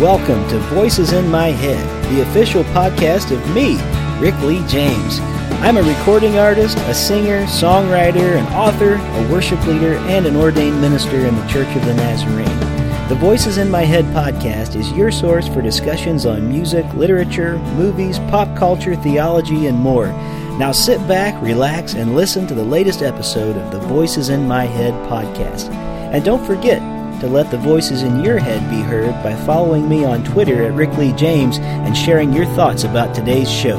Welcome to Voices in My Head, the official podcast of me, Rick Lee James. I'm a recording artist, a singer, songwriter, an author, a worship leader, and an ordained minister in the Church of the Nazarene. The Voices in My Head podcast is your source for discussions on music, literature, movies, pop culture, theology, and more. Now sit back, relax, and listen to the latest episode of the Voices in My Head podcast. And don't forget to let the voices in your head be heard by following me on Twitter at Rick Lee James and sharing your thoughts about today's show.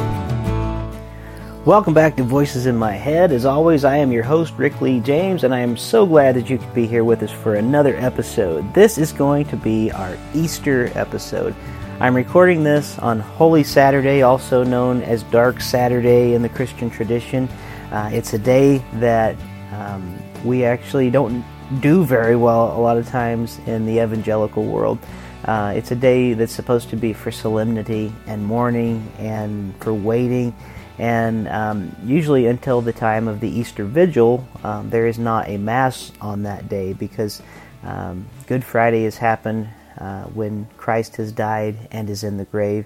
Welcome back to Voices in My Head. As always, I am your host, Rick Lee James, and I am so glad that you could be here with us for another episode. This is going to be our Easter episode. I'm recording this on Holy Saturday, also known as Dark Saturday in the Christian tradition. Uh, it's a day that um, we actually don't do very well a lot of times in the evangelical world. Uh, it's a day that's supposed to be for solemnity and mourning and for waiting and um, usually until the time of the Easter Vigil, um, there is not a Mass on that day because um, Good Friday has happened uh, when Christ has died and is in the grave.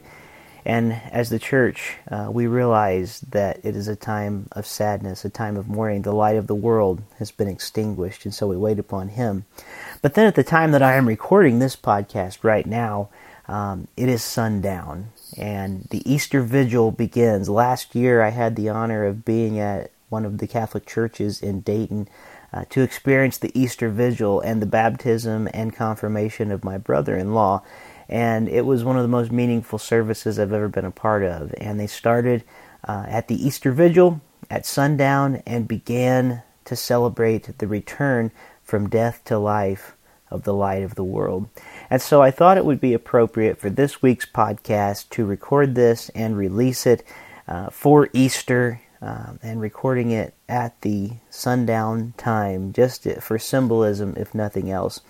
And as the church, uh, we realize that it is a time of sadness, a time of mourning. The light of the world has been extinguished, and so we wait upon Him. But then at the time that I am recording this podcast right now, um, it is sundown and the Easter Vigil begins. Last year, I had the honor of being at one of the Catholic churches in Dayton uh, to experience the Easter Vigil and the baptism and confirmation of my brother in law. And it was one of the most meaningful services I've ever been a part of. And they started uh, at the Easter Vigil at sundown and began to celebrate the return from death to life of the light of the world. And so I thought it would be appropriate for this week's podcast to record this and release it uh, for Easter um, and recording it at the sundown time, just for symbolism, if nothing else.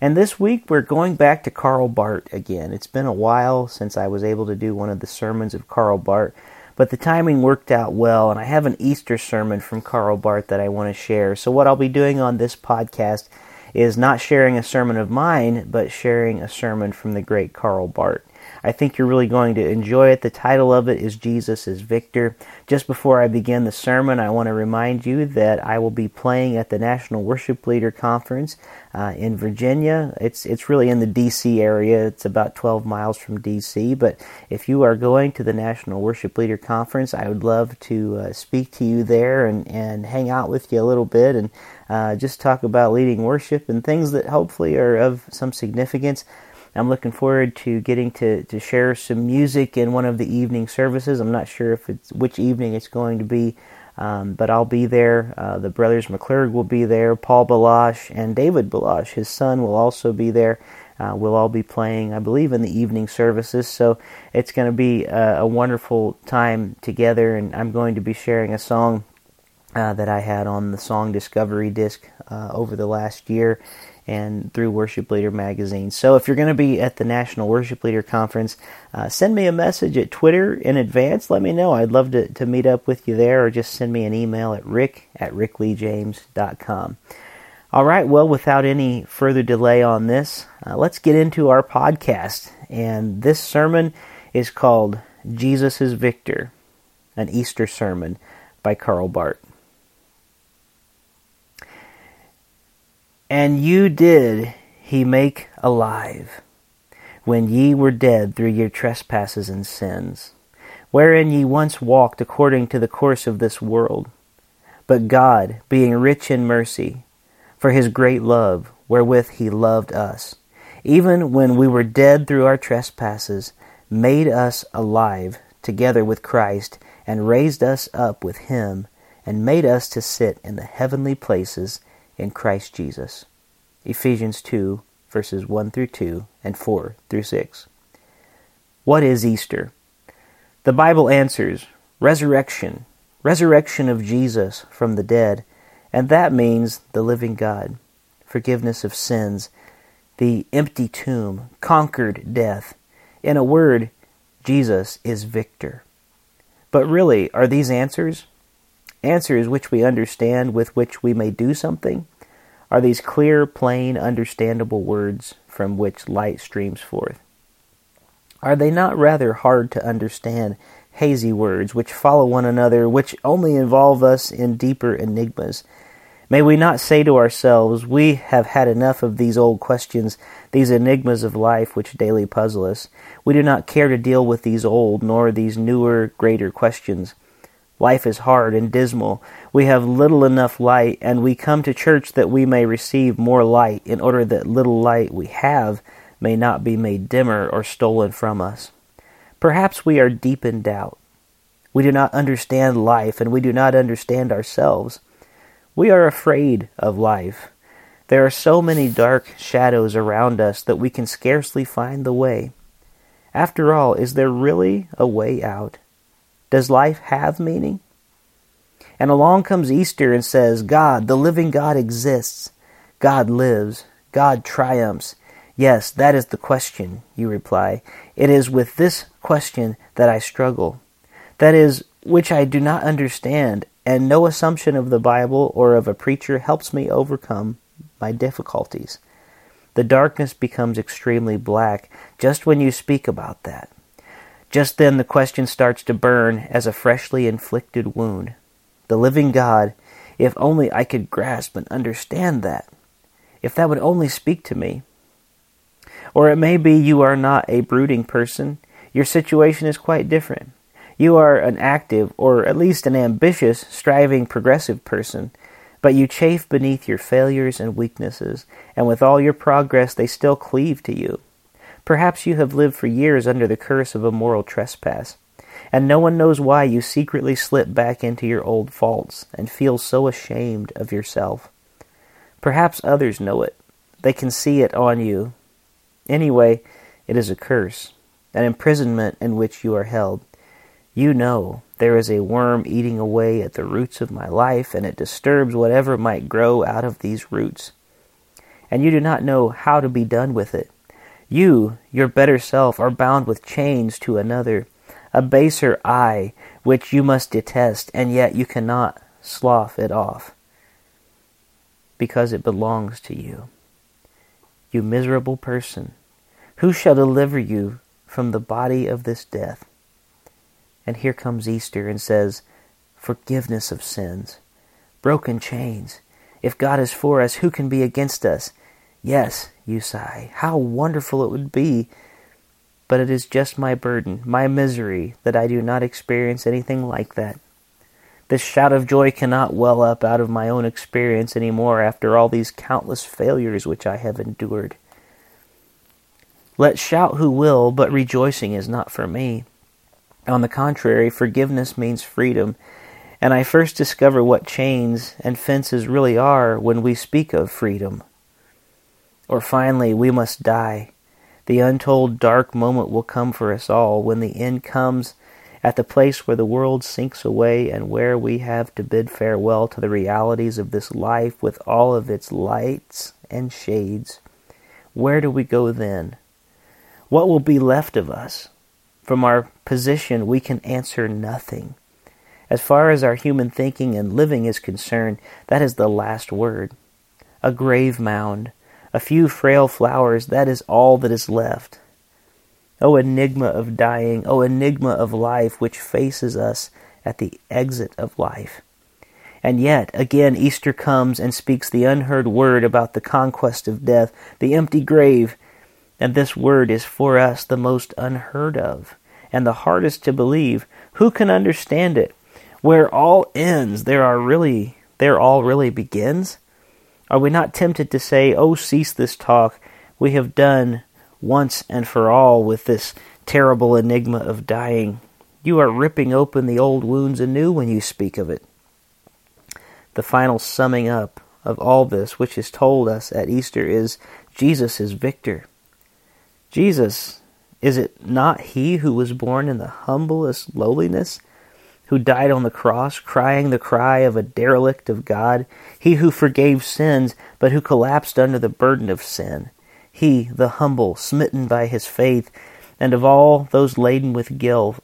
And this week we're going back to Karl Barth again. It's been a while since I was able to do one of the sermons of Karl Barth, but the timing worked out well, and I have an Easter sermon from Karl Barth that I want to share. So, what I'll be doing on this podcast is not sharing a sermon of mine, but sharing a sermon from the great Karl Barth. I think you're really going to enjoy it. The title of it is Jesus is Victor. Just before I begin the sermon, I want to remind you that I will be playing at the National Worship Leader Conference uh, in Virginia. It's it's really in the D.C. area. It's about 12 miles from D.C. But if you are going to the National Worship Leader Conference, I would love to uh, speak to you there and, and hang out with you a little bit and uh, just talk about leading worship and things that hopefully are of some significance. I'm looking forward to getting to, to share some music in one of the evening services. I'm not sure if it's which evening it's going to be, um, but I'll be there. Uh, the brothers McClurg will be there. Paul Baloche and David Baloche, his son, will also be there. Uh, we'll all be playing, I believe, in the evening services. So it's going to be a, a wonderful time together, and I'm going to be sharing a song uh, that I had on the Song Discovery disc uh, over the last year and through Worship Leader magazine. So if you're going to be at the National Worship Leader Conference, uh, send me a message at Twitter in advance. Let me know. I'd love to, to meet up with you there or just send me an email at rick at rickleejames.com. All right, well, without any further delay on this, uh, let's get into our podcast. And this sermon is called Jesus is Victor, an Easter sermon by Karl Barth. And you did he make alive, when ye were dead through your trespasses and sins, wherein ye once walked according to the course of this world. But God, being rich in mercy, for his great love wherewith he loved us, even when we were dead through our trespasses, made us alive together with Christ, and raised us up with him, and made us to sit in the heavenly places in Christ Jesus. Ephesians 2, verses 1 through 2 and 4 through 6. What is Easter? The Bible answers resurrection, resurrection of Jesus from the dead, and that means the living God, forgiveness of sins, the empty tomb, conquered death. In a word, Jesus is victor. But really, are these answers? Answers which we understand with which we may do something are these clear, plain, understandable words from which light streams forth. Are they not rather hard to understand, hazy words which follow one another, which only involve us in deeper enigmas? May we not say to ourselves, We have had enough of these old questions, these enigmas of life which daily puzzle us. We do not care to deal with these old, nor these newer, greater questions. Life is hard and dismal. We have little enough light, and we come to church that we may receive more light, in order that little light we have may not be made dimmer or stolen from us. Perhaps we are deep in doubt. We do not understand life, and we do not understand ourselves. We are afraid of life. There are so many dark shadows around us that we can scarcely find the way. After all, is there really a way out? Does life have meaning? And along comes Easter and says, God, the living God exists. God lives. God triumphs. Yes, that is the question, you reply. It is with this question that I struggle. That is, which I do not understand, and no assumption of the Bible or of a preacher helps me overcome my difficulties. The darkness becomes extremely black just when you speak about that. Just then the question starts to burn as a freshly inflicted wound. The living God, if only I could grasp and understand that. If that would only speak to me. Or it may be you are not a brooding person. Your situation is quite different. You are an active, or at least an ambitious, striving, progressive person, but you chafe beneath your failures and weaknesses, and with all your progress they still cleave to you. Perhaps you have lived for years under the curse of a moral trespass, and no one knows why you secretly slip back into your old faults and feel so ashamed of yourself. Perhaps others know it. They can see it on you. Anyway, it is a curse, an imprisonment in which you are held. You know there is a worm eating away at the roots of my life, and it disturbs whatever might grow out of these roots. And you do not know how to be done with it. You, your better self, are bound with chains to another, a baser I, which you must detest, and yet you cannot slough it off, because it belongs to you. You miserable person, who shall deliver you from the body of this death? And here comes Easter and says, Forgiveness of sins, broken chains. If God is for us, who can be against us? Yes, you sigh, how wonderful it would be. But it is just my burden, my misery, that I do not experience anything like that. This shout of joy cannot well up out of my own experience any more after all these countless failures which I have endured. Let shout who will, but rejoicing is not for me. On the contrary, forgiveness means freedom, and I first discover what chains and fences really are when we speak of freedom. Or finally, we must die. The untold dark moment will come for us all when the end comes at the place where the world sinks away and where we have to bid farewell to the realities of this life with all of its lights and shades. Where do we go then? What will be left of us? From our position, we can answer nothing. As far as our human thinking and living is concerned, that is the last word. A grave mound, a few frail flowers, that is all that is left. O enigma of dying, O enigma of life which faces us at the exit of life. And yet, again, Easter comes and speaks the unheard word about the conquest of death, the empty grave, and this word is for us the most unheard of and the hardest to believe. Who can understand it? Where all ends, there are really there all really begins? Are we not tempted to say, Oh, cease this talk. We have done once and for all with this terrible enigma of dying. You are ripping open the old wounds anew when you speak of it. The final summing up of all this which is told us at Easter is Jesus is victor. Jesus, is it not he who was born in the humblest lowliness, who died on the cross, crying the cry of a derelict of God, he who forgave sins, but who collapsed under the burden of sin? He, the humble, smitten by his faith, and of all those laden with guilt,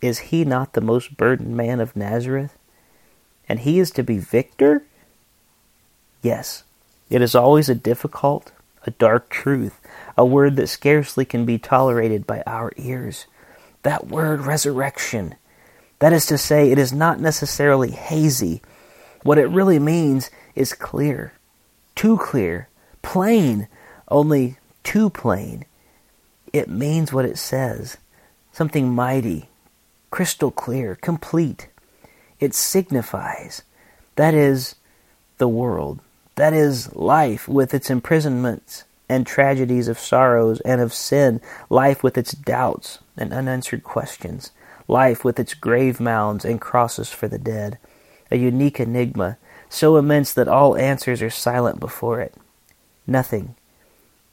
is he not the most burdened man of Nazareth? And he is to be victor? Yes, it is always a difficult, a dark truth, a word that scarcely can be tolerated by our ears. That word resurrection. That is to say, it is not necessarily hazy. What it really means is clear, too clear, plain, only too plain. It means what it says. Something mighty, crystal clear, complete. It signifies, that is, the world. That is life with its imprisonments and tragedies of sorrows and of sin, life with its doubts and unanswered questions, life with its grave mounds and crosses for the dead, a unique enigma, so immense that all answers are silent before it. Nothing,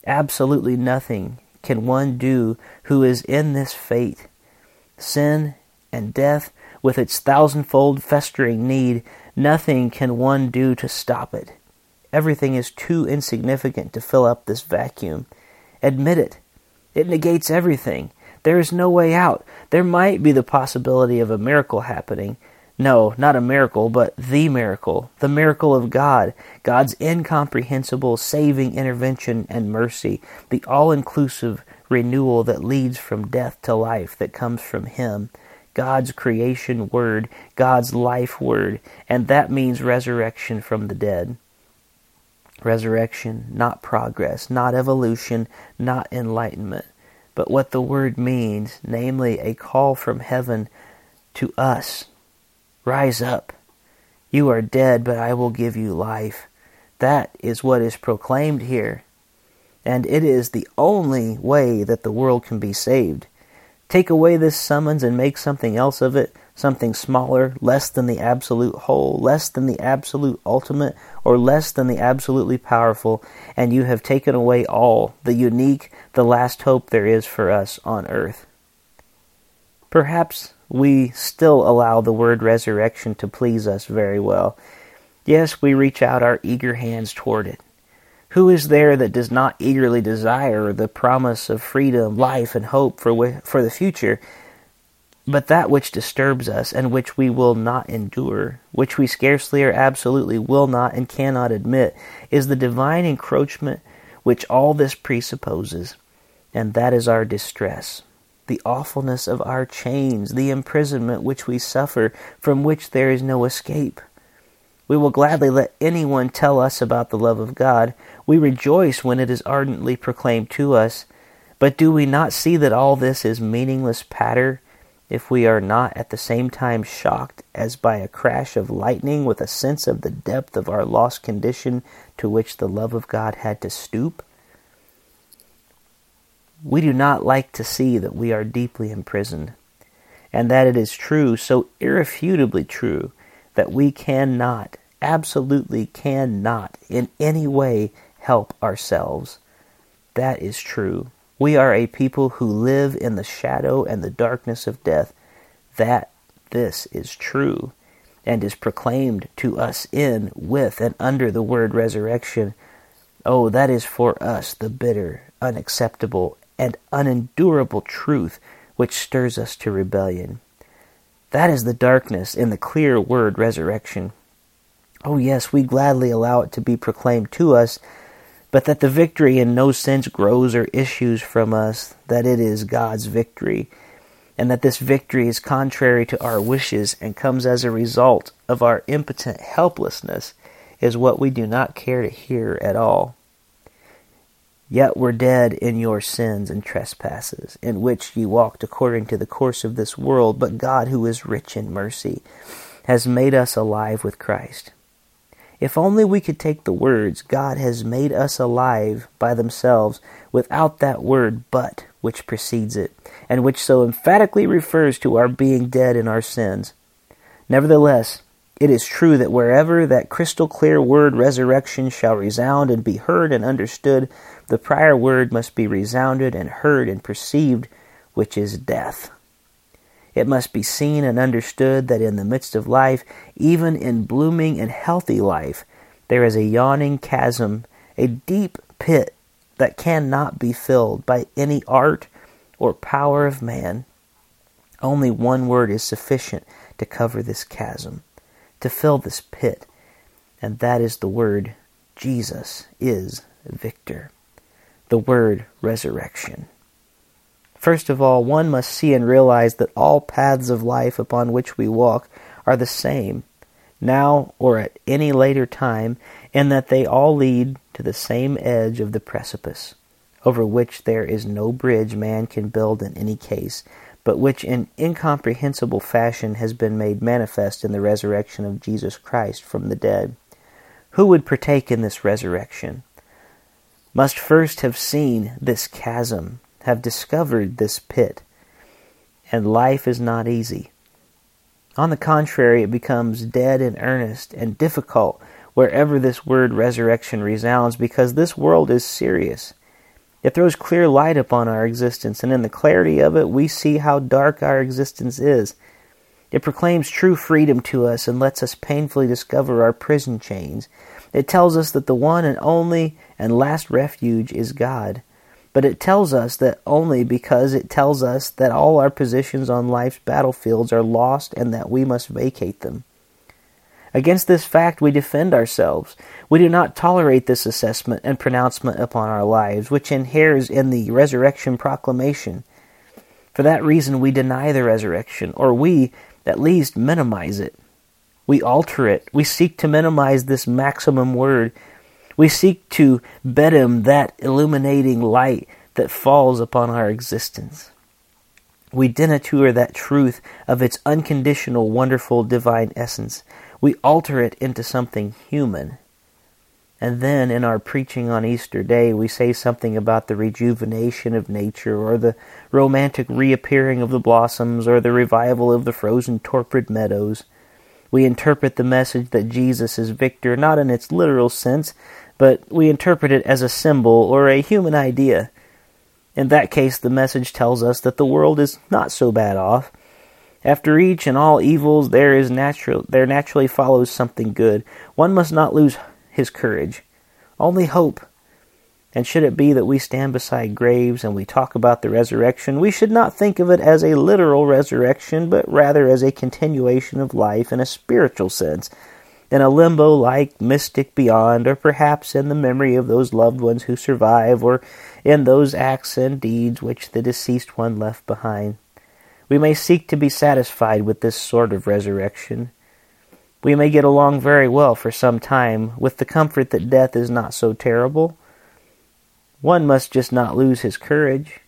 absolutely nothing, can one do who is in this fate? Sin and death, with its thousandfold festering need, nothing can one do to stop it. Everything is too insignificant to fill up this vacuum. Admit it. It negates everything. There is no way out. There might be the possibility of a miracle happening, no, not a miracle, but the miracle, the miracle of God, God's incomprehensible saving intervention and mercy, the all inclusive renewal that leads from death to life that comes from Him, God's creation word, God's life word, and that means resurrection from the dead. Resurrection, not progress, not evolution, not enlightenment, but what the word means, namely a call from heaven to us Rise up. You are dead, but I will give you life. That is what is proclaimed here. And it is the only way that the world can be saved. Take away this summons and make something else of it, something smaller, less than the absolute whole, less than the absolute ultimate, or less than the absolutely powerful, and you have taken away all, the unique, the last hope there is for us on earth. Perhaps we still allow the word resurrection to please us very well. Yes, we reach out our eager hands toward it. Who is there that does not eagerly desire the promise of freedom, life, and hope for, for the future? But that which disturbs us and which we will not endure, which we scarcely or absolutely will not and cannot admit, is the divine encroachment which all this presupposes, and that is our distress the awfulness of our chains, the imprisonment which we suffer, from which there is no escape. We will gladly let anyone tell us about the love of God. We rejoice when it is ardently proclaimed to us. But do we not see that all this is meaningless patter if we are not at the same time shocked as by a crash of lightning with a sense of the depth of our lost condition to which the love of God had to stoop? We do not like to see that we are deeply imprisoned, and that it is true, so irrefutably true, that we cannot, absolutely cannot, in any way help ourselves. That is true. We are a people who live in the shadow and the darkness of death. That this is true and is proclaimed to us in, with, and under the word resurrection. Oh, that is for us the bitter, unacceptable, and unendurable truth which stirs us to rebellion. That is the darkness in the clear word resurrection. Oh, yes, we gladly allow it to be proclaimed to us, but that the victory in no sense grows or issues from us, that it is God's victory, and that this victory is contrary to our wishes and comes as a result of our impotent helplessness, is what we do not care to hear at all. Yet were dead in your sins and trespasses, in which ye walked according to the course of this world, but God, who is rich in mercy, has made us alive with Christ. If only we could take the words, God has made us alive by themselves, without that word but which precedes it, and which so emphatically refers to our being dead in our sins. Nevertheless, it is true that wherever that crystal clear word resurrection shall resound and be heard and understood, the prior word must be resounded and heard and perceived, which is death. It must be seen and understood that in the midst of life, even in blooming and healthy life, there is a yawning chasm, a deep pit that cannot be filled by any art or power of man. Only one word is sufficient to cover this chasm to fill this pit, and that is the word Jesus is victor. the word resurrection. First of all, one must see and realize that all paths of life upon which we walk are the same, now or at any later time, and that they all lead to the same edge of the precipice, over which there is no bridge man can build in any case, but which in incomprehensible fashion has been made manifest in the resurrection of Jesus Christ from the dead. Who would partake in this resurrection? Must first have seen this chasm, have discovered this pit. And life is not easy. On the contrary, it becomes dead and earnest and difficult wherever this word resurrection resounds because this world is serious. It throws clear light upon our existence, and in the clarity of it, we see how dark our existence is. It proclaims true freedom to us and lets us painfully discover our prison chains. It tells us that the one and only and last refuge is God. But it tells us that only because it tells us that all our positions on life's battlefields are lost and that we must vacate them. Against this fact, we defend ourselves. We do not tolerate this assessment and pronouncement upon our lives, which inheres in the resurrection proclamation. For that reason, we deny the resurrection, or we, at least, minimize it. We alter it. We seek to minimize this maximum word. We seek to bedim that illuminating light that falls upon our existence. We denature that truth of its unconditional, wonderful, divine essence. We alter it into something human. And then in our preaching on Easter Day, we say something about the rejuvenation of nature, or the romantic reappearing of the blossoms, or the revival of the frozen torpid meadows. We interpret the message that Jesus is victor not in its literal sense, but we interpret it as a symbol or a human idea. In that case, the message tells us that the world is not so bad off, after each and all evils there is natural there naturally follows something good. One must not lose his courage. Only hope. And should it be that we stand beside graves and we talk about the resurrection, we should not think of it as a literal resurrection, but rather as a continuation of life in a spiritual sense, in a limbo like mystic beyond, or perhaps in the memory of those loved ones who survive, or in those acts and deeds which the deceased one left behind. We may seek to be satisfied with this sort of resurrection. We may get along very well for some time with the comfort that death is not so terrible. One must just not lose his courage.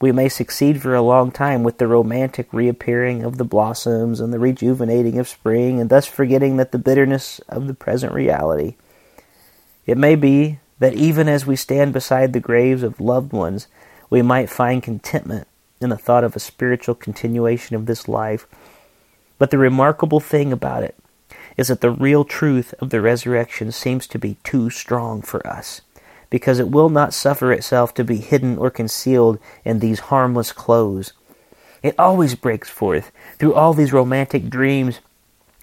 We may succeed for a long time with the romantic reappearing of the blossoms and the rejuvenating of spring, and thus forgetting that the bitterness of the present reality. It may be that even as we stand beside the graves of loved ones, we might find contentment in the thought of a spiritual continuation of this life. But the remarkable thing about it is that the real truth of the resurrection seems to be too strong for us, because it will not suffer itself to be hidden or concealed in these harmless clothes. It always breaks forth through all these romantic dreams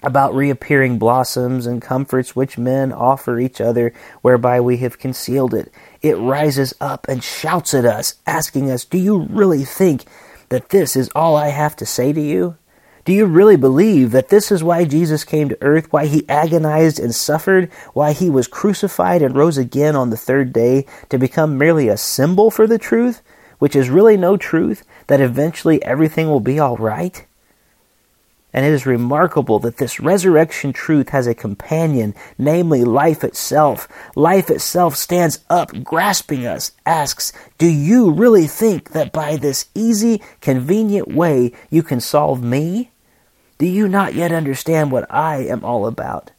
about reappearing blossoms and comforts which men offer each other, whereby we have concealed it. It rises up and shouts at us, asking us, Do you really think that this is all I have to say to you? Do you really believe that this is why Jesus came to earth, why he agonized and suffered, why he was crucified and rose again on the third day to become merely a symbol for the truth, which is really no truth, that eventually everything will be all right? And it is remarkable that this resurrection truth has a companion, namely life itself. Life itself stands up, grasping us, asks, Do you really think that by this easy, convenient way you can solve me? Do you not yet understand what I am all about?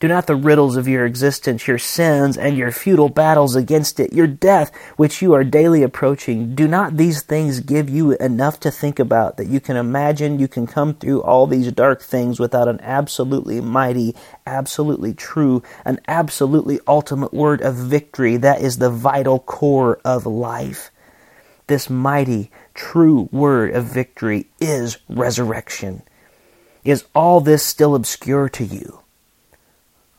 Do not the riddles of your existence, your sins, and your futile battles against it, your death, which you are daily approaching, do not these things give you enough to think about that you can imagine you can come through all these dark things without an absolutely mighty, absolutely true, an absolutely ultimate word of victory that is the vital core of life? This mighty, true word of victory is resurrection. Is all this still obscure to you?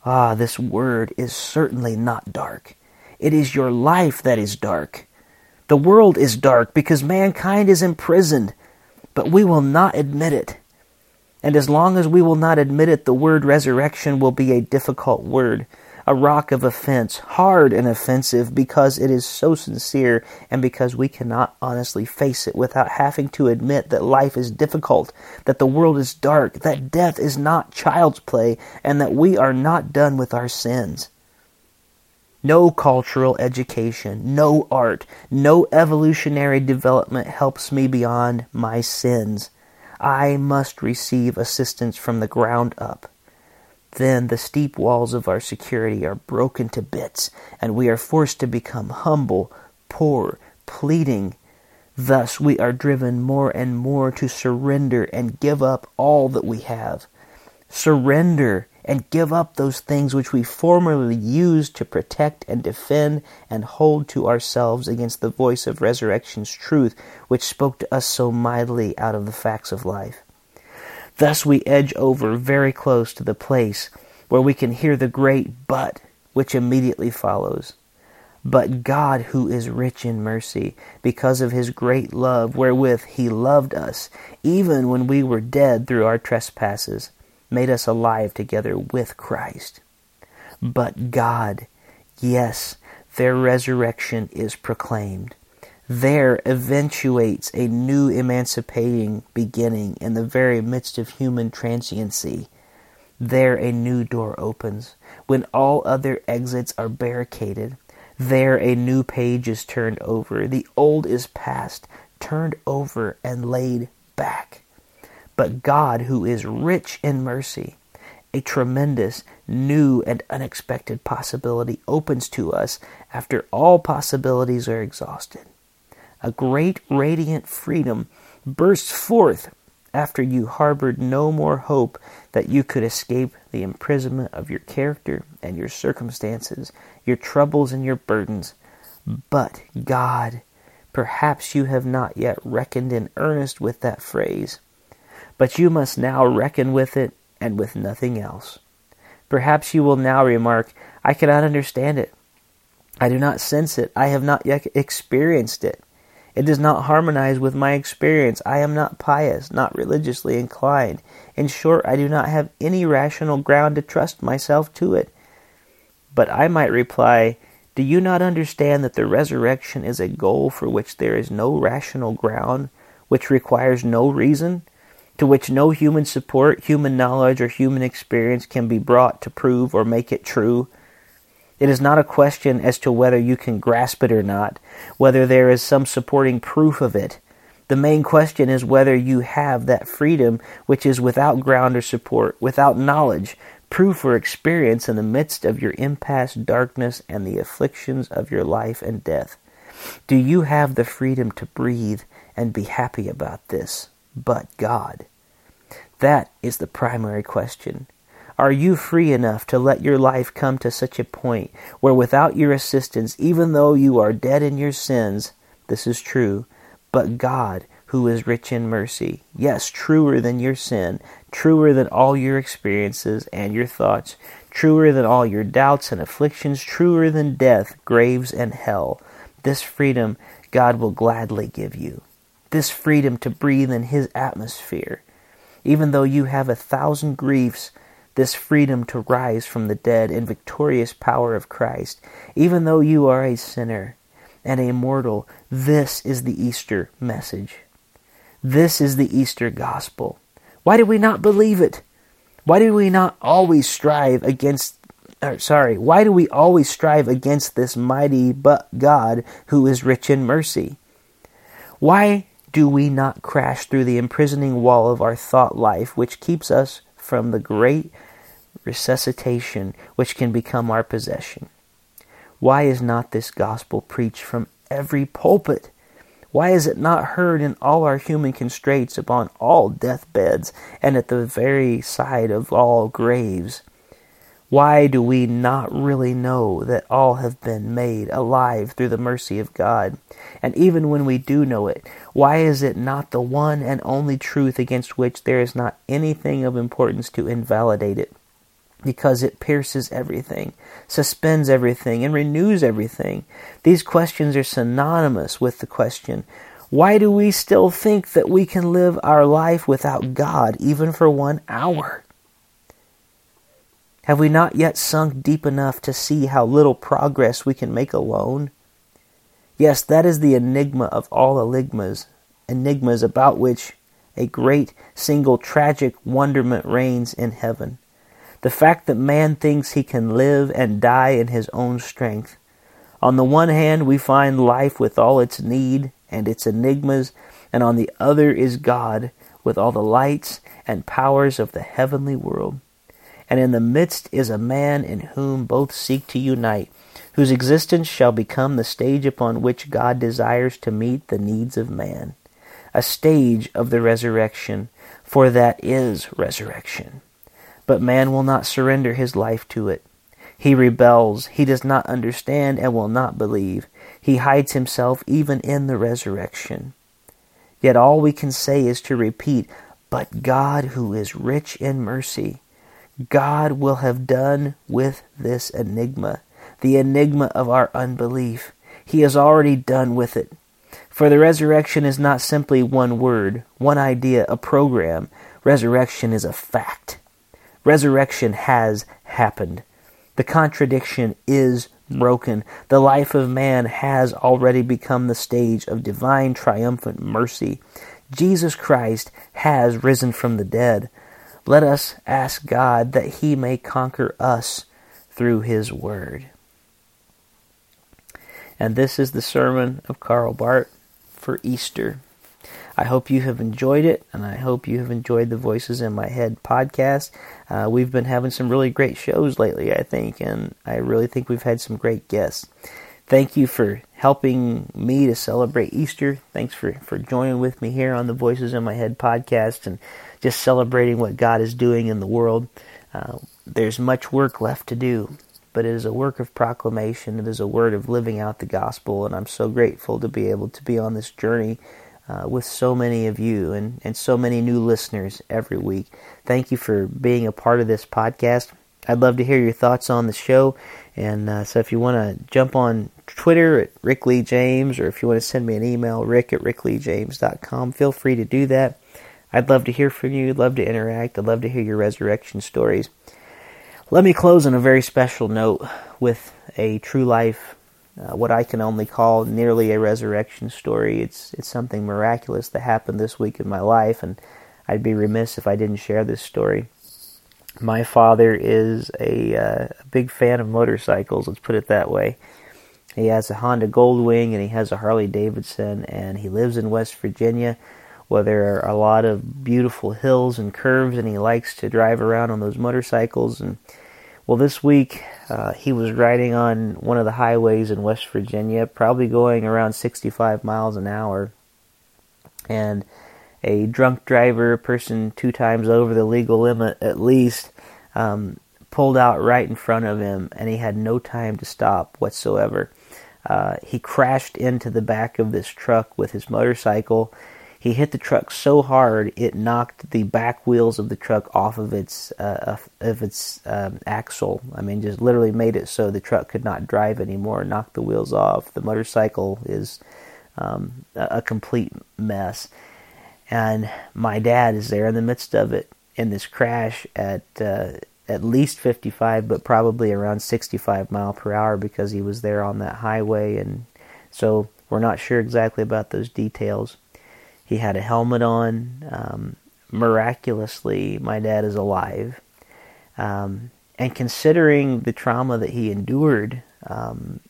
Ah, this word is certainly not dark. It is your life that is dark. The world is dark because mankind is imprisoned, but we will not admit it. And as long as we will not admit it, the word resurrection will be a difficult word, a rock of offense, hard and offensive because it is so sincere and because we cannot honestly face it without having to admit that life is difficult, that the world is dark, that death is not child's play, and that we are not done with our sins. No cultural education, no art, no evolutionary development helps me beyond my sins. I must receive assistance from the ground up. Then the steep walls of our security are broken to bits, and we are forced to become humble, poor, pleading. Thus we are driven more and more to surrender and give up all that we have. Surrender and give up those things which we formerly used to protect and defend and hold to ourselves against the voice of resurrection's truth, which spoke to us so mightily out of the facts of life. Thus we edge over very close to the place where we can hear the great but which immediately follows. But God, who is rich in mercy, because of his great love wherewith he loved us, even when we were dead through our trespasses, made us alive together with Christ. But God, yes, there resurrection is proclaimed. There eventuates a new emancipating beginning in the very midst of human transiency. There a new door opens, when all other exits are barricaded. There a new page is turned over. The old is past, turned over, and laid back. But God, who is rich in mercy, a tremendous, new, and unexpected possibility opens to us after all possibilities are exhausted. A great radiant freedom bursts forth after you harbored no more hope that you could escape the imprisonment of your character and your circumstances, your troubles and your burdens. But God, perhaps you have not yet reckoned in earnest with that phrase. But you must now reckon with it and with nothing else. Perhaps you will now remark, I cannot understand it. I do not sense it. I have not yet experienced it. It does not harmonize with my experience. I am not pious, not religiously inclined. In short, I do not have any rational ground to trust myself to it. But I might reply, Do you not understand that the resurrection is a goal for which there is no rational ground, which requires no reason? to which no human support, human knowledge, or human experience can be brought to prove or make it true. It is not a question as to whether you can grasp it or not, whether there is some supporting proof of it. The main question is whether you have that freedom which is without ground or support, without knowledge, proof, or experience in the midst of your impasse, darkness, and the afflictions of your life and death. Do you have the freedom to breathe and be happy about this? but God? That is the primary question. Are you free enough to let your life come to such a point where without your assistance, even though you are dead in your sins, this is true, but God, who is rich in mercy, yes, truer than your sin, truer than all your experiences and your thoughts, truer than all your doubts and afflictions, truer than death, graves, and hell, this freedom God will gladly give you this freedom to breathe in His atmosphere. Even though you have a thousand griefs, this freedom to rise from the dead in victorious power of Christ. Even though you are a sinner and a mortal, this is the Easter message. This is the Easter gospel. Why do we not believe it? Why do we not always strive against or sorry, why do we always strive against this mighty but God who is rich in mercy? Why do we not crash through the imprisoning wall of our thought life, which keeps us from the great resuscitation which can become our possession? Why is not this gospel preached from every pulpit? Why is it not heard in all our human constraints upon all deathbeds and at the very side of all graves? Why do we not really know that all have been made alive through the mercy of God? And even when we do know it, why is it not the one and only truth against which there is not anything of importance to invalidate it? Because it pierces everything, suspends everything, and renews everything. These questions are synonymous with the question why do we still think that we can live our life without God even for one hour? Have we not yet sunk deep enough to see how little progress we can make alone? Yes, that is the enigma of all enigmas, enigmas about which a great single tragic wonderment reigns in heaven. The fact that man thinks he can live and die in his own strength. On the one hand, we find life with all its need and its enigmas, and on the other is God with all the lights and powers of the heavenly world and in the midst is a man in whom both seek to unite, whose existence shall become the stage upon which God desires to meet the needs of man. A stage of the resurrection, for that is resurrection. But man will not surrender his life to it. He rebels, he does not understand, and will not believe. He hides himself even in the resurrection. Yet all we can say is to repeat, But God, who is rich in mercy, God will have done with this enigma, the enigma of our unbelief. He has already done with it. For the resurrection is not simply one word, one idea, a program. Resurrection is a fact. Resurrection has happened. The contradiction is broken. The life of man has already become the stage of divine triumphant mercy. Jesus Christ has risen from the dead. Let us ask God that He may conquer us through His Word. And this is the sermon of Karl Barth for Easter. I hope you have enjoyed it, and I hope you have enjoyed the Voices in My Head podcast. Uh, we've been having some really great shows lately, I think, and I really think we've had some great guests. Thank you for helping me to celebrate Easter. Thanks for, for joining with me here on the Voices in My Head podcast. And just celebrating what God is doing in the world. Uh, there's much work left to do, but it is a work of proclamation. It is a word of living out the gospel, and I'm so grateful to be able to be on this journey uh, with so many of you and, and so many new listeners every week. Thank you for being a part of this podcast. I'd love to hear your thoughts on the show. And uh, so if you want to jump on Twitter at Rick Lee James, or if you want to send me an email, rick at rickleejames.com, feel free to do that. I'd love to hear from you. I'd love to interact. I'd love to hear your resurrection stories. Let me close on a very special note with a true life, uh, what I can only call nearly a resurrection story. It's it's something miraculous that happened this week in my life, and I'd be remiss if I didn't share this story. My father is a, uh, a big fan of motorcycles. Let's put it that way. He has a Honda Goldwing and he has a Harley Davidson, and he lives in West Virginia where there are a lot of beautiful hills and curves, and he likes to drive around on those motorcycles. And well, this week uh, he was riding on one of the highways in West Virginia, probably going around 65 miles an hour, and a drunk driver, a person two times over the legal limit at least, um, pulled out right in front of him, and he had no time to stop whatsoever. Uh, he crashed into the back of this truck with his motorcycle he hit the truck so hard it knocked the back wheels of the truck off of its uh, of its um, axle. I mean, just literally made it so the truck could not drive anymore. Knocked the wheels off. The motorcycle is um, a, complete mess, and my dad is there in the midst of it in this crash at. Uh, at least 55, but probably around 65 mile per hour because he was there on that highway, and so we're not sure exactly about those details. He had a helmet on. Um, miraculously, my dad is alive. Um, and considering the trauma that he endured, um,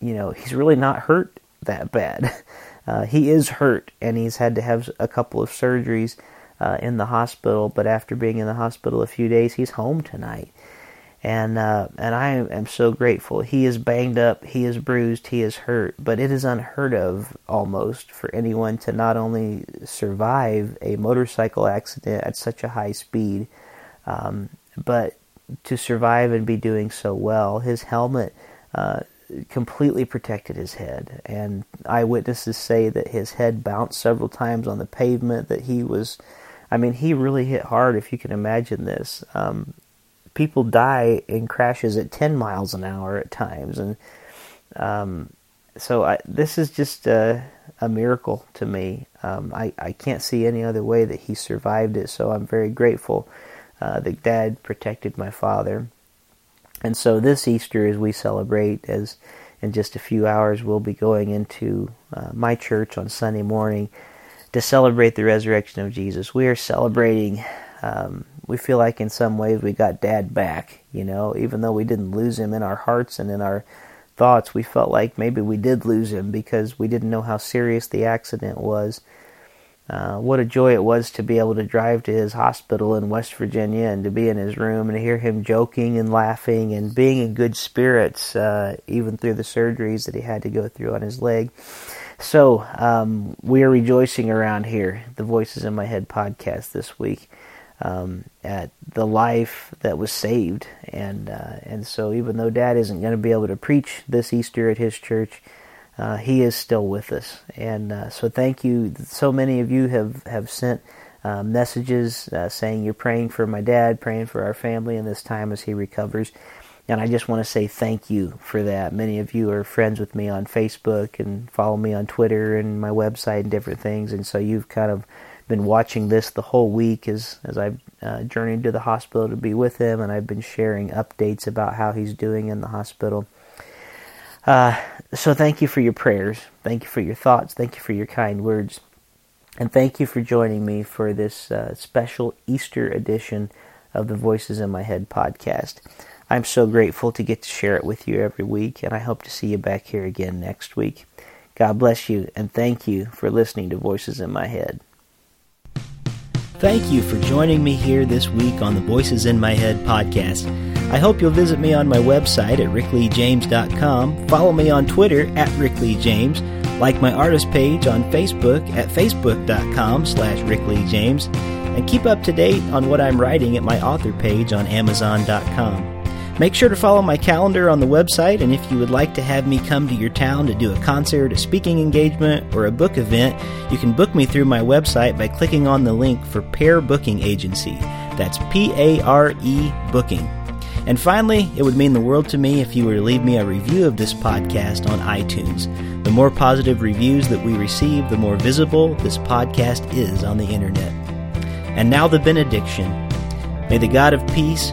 you know, he's really not hurt that bad. Uh, he is hurt, and he's had to have a couple of surgeries uh, in the hospital. But after being in the hospital a few days, he's home tonight and uh, and I am so grateful. He is banged up, he is bruised, he is hurt, but it is unheard of almost for anyone to not only survive a motorcycle accident at such a high speed, um, but to survive and be doing so well. His helmet uh, completely protected his head, and eyewitnesses say that his head bounced several times on the pavement. That he was. I mean, he really hit hard, if you can imagine this. Um, people die in crashes at 10 miles an hour at times and um, so I, this is just a, a miracle to me um, I, I can't see any other way that he survived it so i'm very grateful uh, that dad protected my father And so this Easter, as we celebrate, as in just a few hours, we'll be going into uh, my church on Sunday morning to celebrate the resurrection of Jesus. We are celebrating. Um, we feel like in some ways we got Dad back. You know, even though we didn't lose him in our hearts and in our thoughts, we felt like maybe we did lose him because we didn't know how serious the accident was. Uh, what a joy it was to be able to drive to his hospital in West Virginia and to be in his room and hear him joking and laughing and being in good spirits, uh, even through the surgeries that he had to go through on his leg. So, um, we are rejoicing around here, the Voices in My Head podcast this week, um, at the life that was saved. And, uh, and so, even though Dad isn't going to be able to preach this Easter at his church, uh, he is still with us. And uh, so thank you. So many of you have, have sent uh, messages uh, saying you're praying for my dad, praying for our family in this time as he recovers. And I just want to say thank you for that. Many of you are friends with me on Facebook and follow me on Twitter and my website and different things. And so you've kind of been watching this the whole week as, as I've uh, journeyed to the hospital to be with him. And I've been sharing updates about how he's doing in the hospital. Uh, so thank you for your prayers. Thank you for your thoughts. Thank you for your kind words. And thank you for joining me for this uh, special Easter edition of the Voices in My Head podcast. I'm so grateful to get to share it with you every week, and I hope to see you back here again next week. God bless you, and thank you for listening to Voices in My Head. Thank you for joining me here this week on the Voices in My Head podcast. I hope you'll visit me on my website at rickleejames.com, follow me on Twitter at rickleejames, like my artist page on Facebook at facebook.com slash rickleejames, and keep up to date on what I'm writing at my author page on amazon.com. Make sure to follow my calendar on the website, and if you would like to have me come to your town to do a concert, a speaking engagement, or a book event, you can book me through my website by clicking on the link for Pare Booking Agency. That's P A R E Booking. And finally, it would mean the world to me if you were to leave me a review of this podcast on iTunes. The more positive reviews that we receive, the more visible this podcast is on the internet. And now the benediction. May the God of peace,